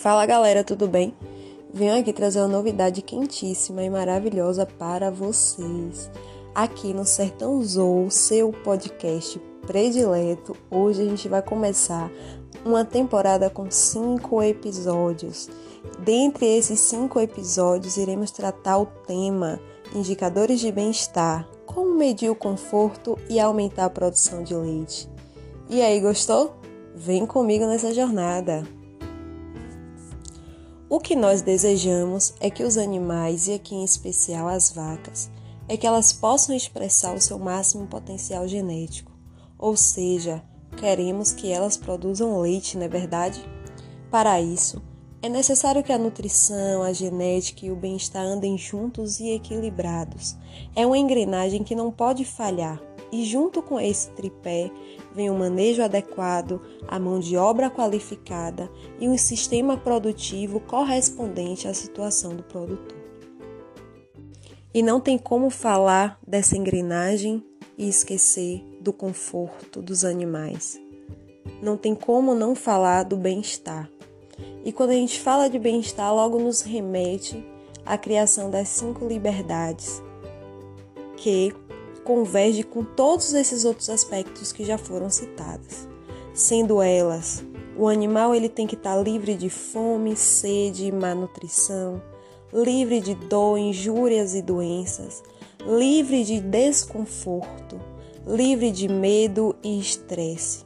Fala galera, tudo bem? Venho aqui trazer uma novidade quentíssima e maravilhosa para vocês. Aqui no Sertão Zou, seu podcast predileto, hoje a gente vai começar uma temporada com cinco episódios. Dentre esses cinco episódios, iremos tratar o tema indicadores de bem-estar, como medir o conforto e aumentar a produção de leite. E aí, gostou? Vem comigo nessa jornada! O que nós desejamos é que os animais, e aqui em especial as vacas, é que elas possam expressar o seu máximo potencial genético. Ou seja, queremos que elas produzam leite, não é verdade? Para isso, é necessário que a nutrição, a genética e o bem-estar andem juntos e equilibrados. É uma engrenagem que não pode falhar. E junto com esse tripé vem o um manejo adequado, a mão de obra qualificada e um sistema produtivo correspondente à situação do produtor. E não tem como falar dessa engrenagem e esquecer do conforto dos animais. Não tem como não falar do bem-estar. E quando a gente fala de bem-estar, logo nos remete à criação das cinco liberdades, que converge com todos esses outros aspectos que já foram citados. Sendo elas, o animal ele tem que estar tá livre de fome, sede e má nutrição, livre de dor, injúrias e doenças, livre de desconforto, livre de medo e estresse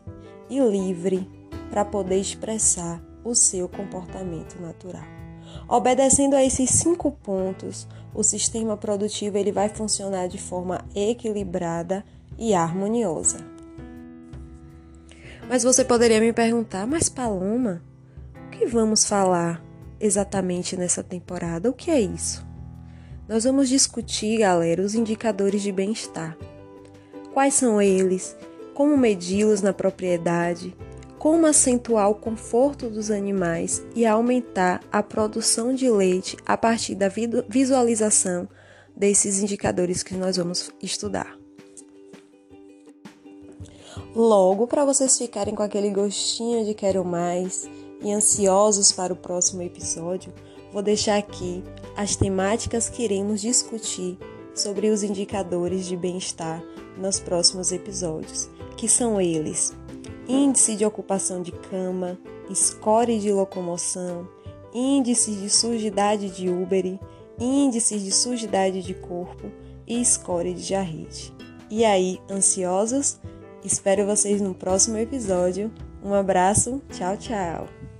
e livre para poder expressar o seu comportamento natural. Obedecendo a esses cinco pontos, o sistema produtivo ele vai funcionar de forma equilibrada e harmoniosa. Mas você poderia me perguntar, mas Paloma, o que vamos falar exatamente nessa temporada? O que é isso? Nós vamos discutir, galera, os indicadores de bem-estar. Quais são eles? Como medi-los na propriedade? Como acentuar o conforto dos animais e aumentar a produção de leite a partir da visualização desses indicadores que nós vamos estudar. Logo, para vocês ficarem com aquele gostinho de quero mais e ansiosos para o próximo episódio, vou deixar aqui as temáticas que iremos discutir sobre os indicadores de bem-estar nos próximos episódios, que são eles: índice de ocupação de cama, score de locomoção, índices de sujidade de úbere, índices de sujidade de corpo e score de jarrite. E aí, ansiosos? Espero vocês no próximo episódio. Um abraço, tchau, tchau!